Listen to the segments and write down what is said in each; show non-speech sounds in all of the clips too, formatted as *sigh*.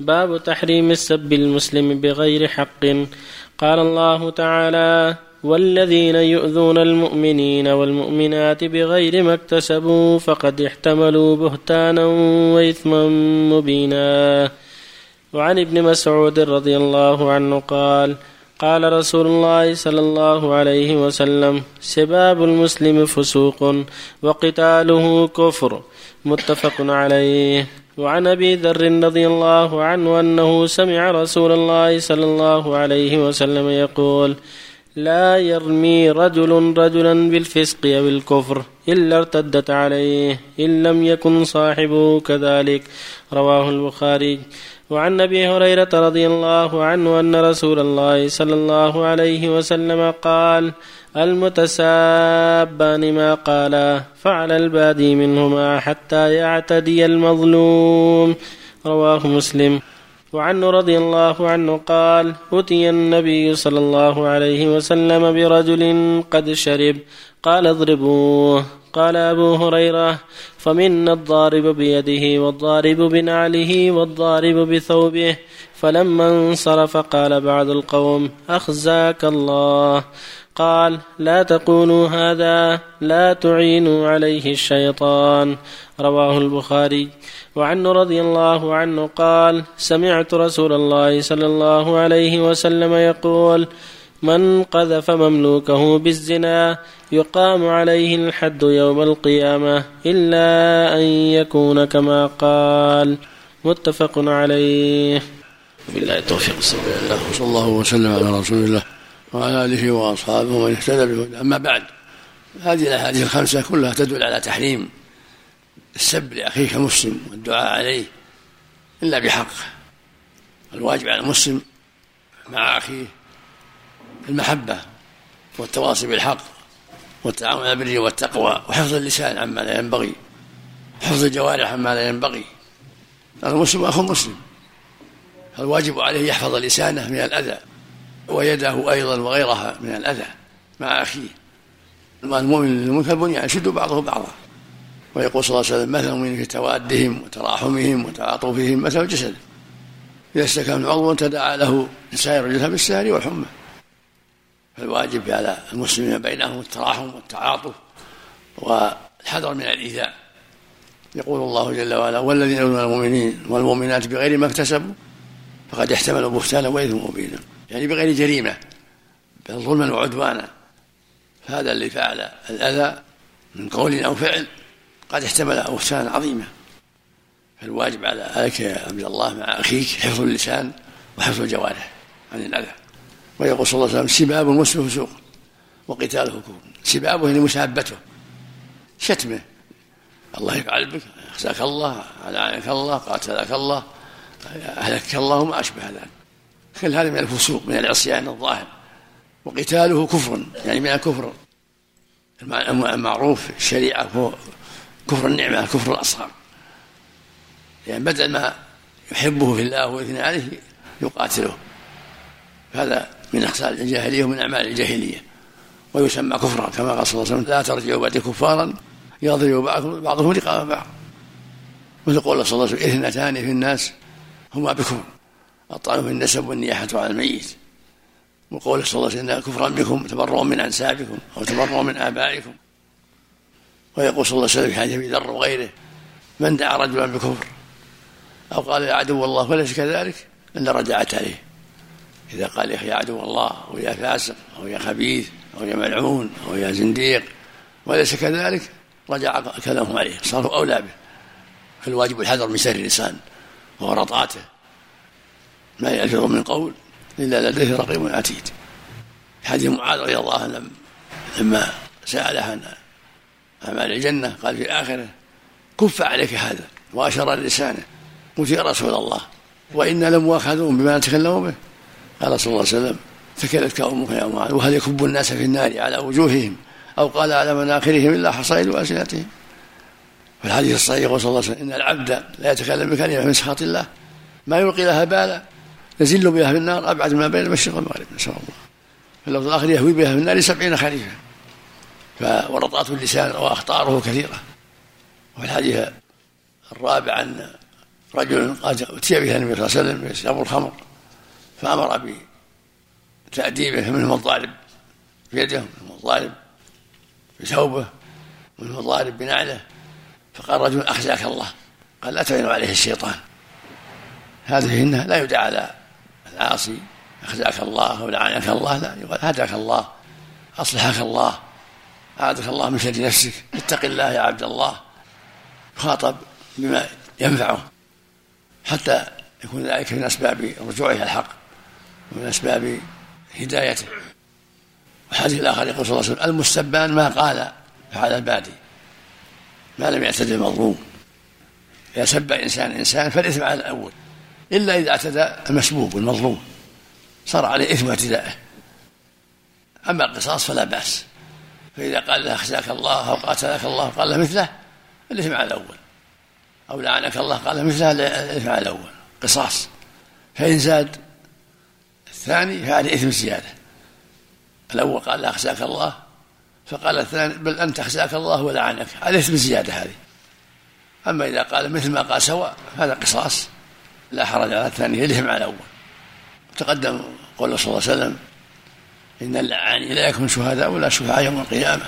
باب تحريم السب المسلم بغير حق. قال الله تعالى والذين يؤذون المؤمنين والمؤمنات بغير ما اكتسبوا فقد احتملوا بهتانا وإثما مبينا. وعن ابن مسعود رضي الله عنه قال قال رسول الله صلى الله عليه وسلم سباب المسلم فسوق وقتاله كفر. متفق عليه. وعن أبي ذر رضي الله عنه أنه سمع رسول الله صلى الله عليه وسلم يقول لا يرمي رجل رجلا بالفسق أو الكفر إلا ارتدت عليه إن لم يكن صاحبه كذلك. رواه البخاري. وعن أبي هريرة رضي الله عنه أن رسول الله صلى الله عليه وسلم قال المتسابان ما قالا فعلى البادي منهما حتى يعتدي المظلوم. رواه مسلم. وعنه رضي الله عنه قال أتي النبي صلى الله عليه وسلم برجل قد شرب قال اضربوه. قال أبو هريرة فمنا الضارب بيده والضارب بنعله والضارب بثوبه فلما انصرف قال بعض القوم أخزاك الله. قال لا تقولوا هذا لا تعينوا عليه الشيطان. رواه البخاري. وعنه رضي الله عنه قال سمعت رسول الله صلى الله عليه وسلم يقول من قذف مملوكه بالزنا يقام عليه الحد يوم القيامة إلا أن يكون كما قال. متفق عليه. بالله التوفيق. الله وصلى الله وسلم على رسول الله وعلى آله وأصحابه ومن اهتدى بهدى أما بعد هذه الأحاديث الخمسة كلها تدل على تحريم السب لأخيك المسلم والدعاء عليه إلا بحق. الواجب على المسلم مع أخيه المحبة والتواصي بالحق والتعاون على البر والتقوى وحفظ اللسان عما لا ينبغي حفظ الجوارح عما لا ينبغي. المسلم أخو مسلم الواجب عليه يحفظ لسانه من الأذى ويده أيضا وغيرها من الأذى مع أخيه. المؤمن للمؤمن كالبنيان يشد بعضه بعضا ويقول صلى الله عليه وسلم مثل المؤمنين في توادهم وتراحمهم وتعاطفهم مثل الجسد. إذا استكى من عضو تداعى له سائر الجسد بالسهر والحمى. فالواجب على المسلمين بينهم التراحم والتعاطف والحذر من الإيذاء. يقول الله جل وعلا والذين يؤمنون المؤمنين والمؤمنات بغير ما اكتسبوا فقد احتملوا بهتانا وإثما مبينا. يعني بغير جريمة بل ظلما وعدوانا. فهذا اللي فعل الأذى من قول أو فعل قد احتمل بهتانا عظيما. فالواجب عليك يا عبد الله مع أخيك حفظ اللسان وحفظ الجوارح عن الأذى. ويقول صلى الله عليه وسلم سباب المسلم فسوق وقتاله كفر سبابه يعني مسابته. شتمه. الله يفعل بك. أخزاك الله علانك الله قاتلك الله أهلكك الله وما أشبه ذلك. كل هذا من الفسوق من العصيان الظاهر. وقتاله كفر يعني من الكفر. المعروف الشريعة كفر النعمة كفر الأصغر. يعني بدل ما يحبه في الله ويثني عليه يقاتله. هذا من اخصال الجاهلية ومن أعمال الجاهلية. ويسمى كفرا كما قال صلى الله عليه وسلم لا ترجعوا بعد كفارا يضرب بعضهم رقاب بعض. مثل قول صلى الله عليه وسلم إثنتان في الناس هما بكفر الطعن في النسب والنياحة على الميت. وقول صلى الله عليه وسلم كفرا بكم تبرؤوا من أنسابكم أو تبرؤوا من آبائكم. ويقول صلى الله عليه وسلم في حديث ذر وغيره من دعا رجلا بكفر أو قال يا عدو الله فليس كذلك؟ الا رجعت عليه. إذا قال يا عدو الله أو يا فاسق أو يا خبيث أو يا ملعون أو يا زنديق. وليس كذلك؟ رجع كلامه عليه صاروا أولى به. فالواجب الحذر من سر اللسان وورطاته ما يلفظ من قول إلا لديه رقيب عتيد. حديث معاذ رضي الله عنه لما سأله عن أعمال الجنة قال في آخره كف عليك هذا واشار لسانه قلت يا رسول الله وإنا لمؤاخذون بما نتكلم به. قال صلى الله عليه وسلم ثكلتك أمك يا معاذ وهل يكب الناس في النار على وجوههم أو قال على مناخرهم إلا حصائد السنتهم في الحديث الصحيح صلى الله عليه وسلم إن العبد لا يتكلم بكلمة من سخط الله ما يلقي لها بالا يزل بها في النار أبعد ما بين المشرق والمغرب نسأل الله. فاللفظ الآخر يهوي بها في النار سبعين خريفا فورطات اللسان وأخطاره كثيرة. وفي الحديث الرابع أن رجل قد أتي به النبي صلى الله عليه وسلم يشرب الخمر. فأمر بتأديبه منهم الضارب بيده منهم الضارب بثوبه منهم الضارب بنعله. فقال رجل أخزاك الله. قال لا تعين عليه الشيطان. هذه إنها لا يدعى على العاصي. أخزاك الله ولعنك الله. لا يقول هداك الله أصلحك الله أعاذك الله من شر نفسك. اتق الله يا عبد الله. خاطب بما ينفعه. حتى يكون ذلك من أسباب رجوعه الحق. ومن أسباب هدايته. وحديث الآخر يقول صلى الله عليه وسلم المستبان ما قال فعل البادي ما لم يعتد المظلوم إذا سب إنسان إنسان فالإثم على الأول إلا إذا اعتدى المسبوب المظلوم صار عليه إثم اعتدائه أما القصاص فلا بأس. فإذا قال له أخزاك الله أو قاتلك الله قال له مثله الإثم على الأول. أو لعنك الله قال له مثله الإثم على الأول. قصاص. فإن زاد الثاني فعليه إثم زيادة. الأول قال له أخزاك الله فقال الثاني بل أنت أخزاك الله ولعنك. عليه إثم زيادة هذه. أما إذا قال مثل ما قال سواء هذا قصاص. لا حرج على الثاني الإثم على الأول. تقدم قوله صلى الله عليه وسلم إن اللعانين لا يكون شهداء ولا شفعاء يوم القيامة.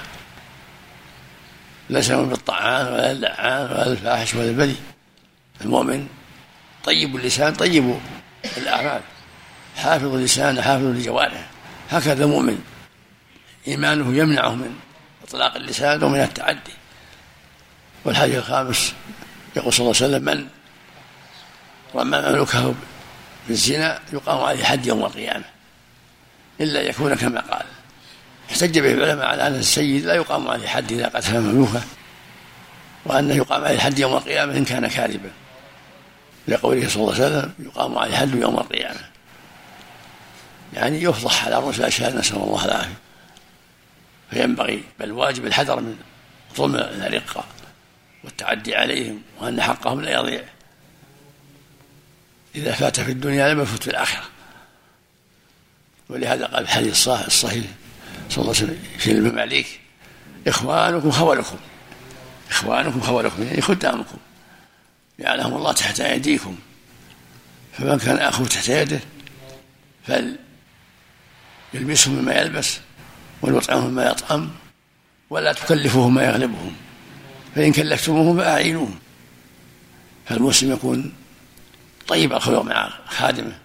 ليس بالطعان ولا اللعان ولا الفاحش ولا البذي المؤمن طيب اللسان طيب الأعمال. حافظ اللسان حافظ لجوارحه هكذا المؤمن إيمانه يمنعه من إطلاق اللسان ومن التعدي. والحديث الخامس يقول صلى الله عليه وسلم من رمى مملوكه بالزنا يقام عليه حد يوم القيامة إلا يكون كما قال. احتج به العلماء على أن السيد لا يقام عليه حد إذا قتل مملوكه وأنه يقام عليه حد يوم القيامة إن كان كاذبا. لقوله صلى الله عليه وسلم يقام عليه حد يوم القيامة. يعني يفضح على رؤوس الأشهاد نسأل الله العافية. فينبغي بل واجب الحذر من ظلم الأرقة والتعدي عليهم وأن حقهم لا يضيع. إذا فات في الدنيا لم يفت في الآخرة. ولهذا قال في الحديث الصحيح صلى الله عليه وسلم في المماليك إخوانكم خولكم. إخوانكم خولكم يعني خدامكم. جعلهم الله تحت أيديكم. فمن كان أخوه تحت يده فليلبسه مما يلبس وليطعمه مما يطعم ولا تكلفوه ما يغلبهم فإن كلفتموه فأعينوهم. فالمسلم يكون طيب الخلق مع خادمه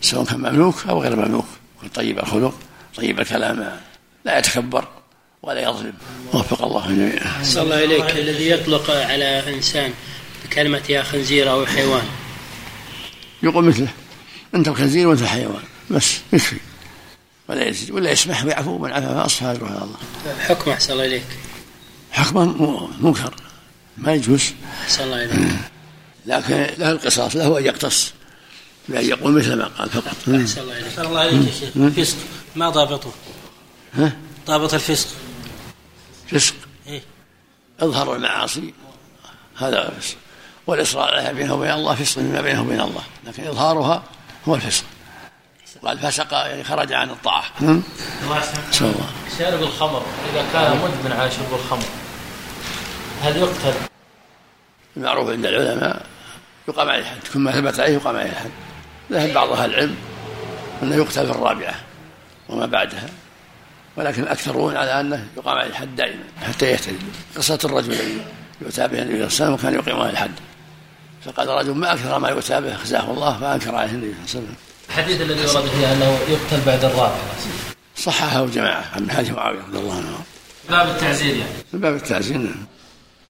سواء كان مملوك أو غير مملوك يكون طيب الخلق طيب الكلام لا يتكبر ولا يظلم. وفق الله الجميع. صلى الله إليك. الذي يطلق على إنسان بكلمة يا خنزير أو حيوان. يقول مثله أنت الخنزير وأنت الحيوان بس يكفي ولا يزيد ولا يسمح ويعفو من عفا فأصفى أجره على الله. حكمه أحسن الله إليك. حكمه منكر ما يجوز. أحسن الله إليك. *clears throat* لكن له القصاص له أن يقتص بأن يقول مثل ما قال فقط أحسن الله إليك الله عليك يا شيخ الفسق ما ضابطه؟ ها؟ ضابط الفسق فسق إيه؟ اظهر المعاصي هذا فسق والإصرار عليها بينه وبين الله فسق مما بينه وبين الله لكن إظهارها هو الفسق قال فسق يعني خرج عن الطاعة. الله الله شارب الخمر إذا كان مدمن على شرب الخمر هل يقتل؟ المعروف عند العلماء يقام عليه الحد كل ما ثبت عليه يقام عليه الحد. ذهب بعض أهل العلم أنه يقتل في الرابعة وما بعدها ولكن الأكثرون على أنه يقام عليه الحد دائما حتى يهتدي. قصة الرجل الذي يؤتى به النبي صلى الله عليه وسلم وكان يقيم عليه الحد. فقال رجل ما أكثر ما يؤتى به خزاه الله فأنكر عليه النبي صلى الله عليه وسلم. الحديث الذي ورد فيه أنه يقتل بعد الرابعه صححه جماعة عن حديث معاوية رضي الله عنه. باب التعزير يعني. باب التعزير نعم.